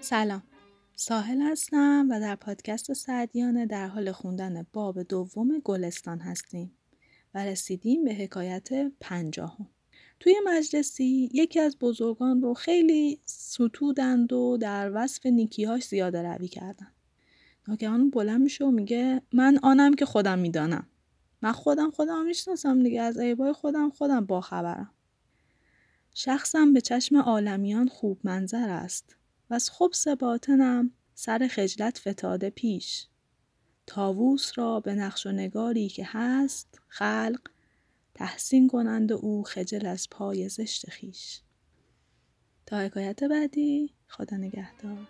سلام. ساحل هستم و در پادکست سعدیانه در حال خوندن باب دوم گلستان هستیم و رسیدیم به حکایت پنجاهم. توی مجلسی یکی از بزرگان رو خیلی ستودند و در وصف نیکیهاش زیاده روی کردن. ناگهان بلند میشه و میگه من آنم که خودم می‌دانم. من خودم خودم می‌شناسم دیگه از عیبای خودم خودم باخبرم. شخصم به چشم عالمیان خوب منظر است. و از خبس باطنم سر خجلت فتاده پیش. تاووس را به نقش و نگاری که هست خلق تحسین کنند او خجل از پای زشت خیش. تا حکایت بعدی خدا نگهدار.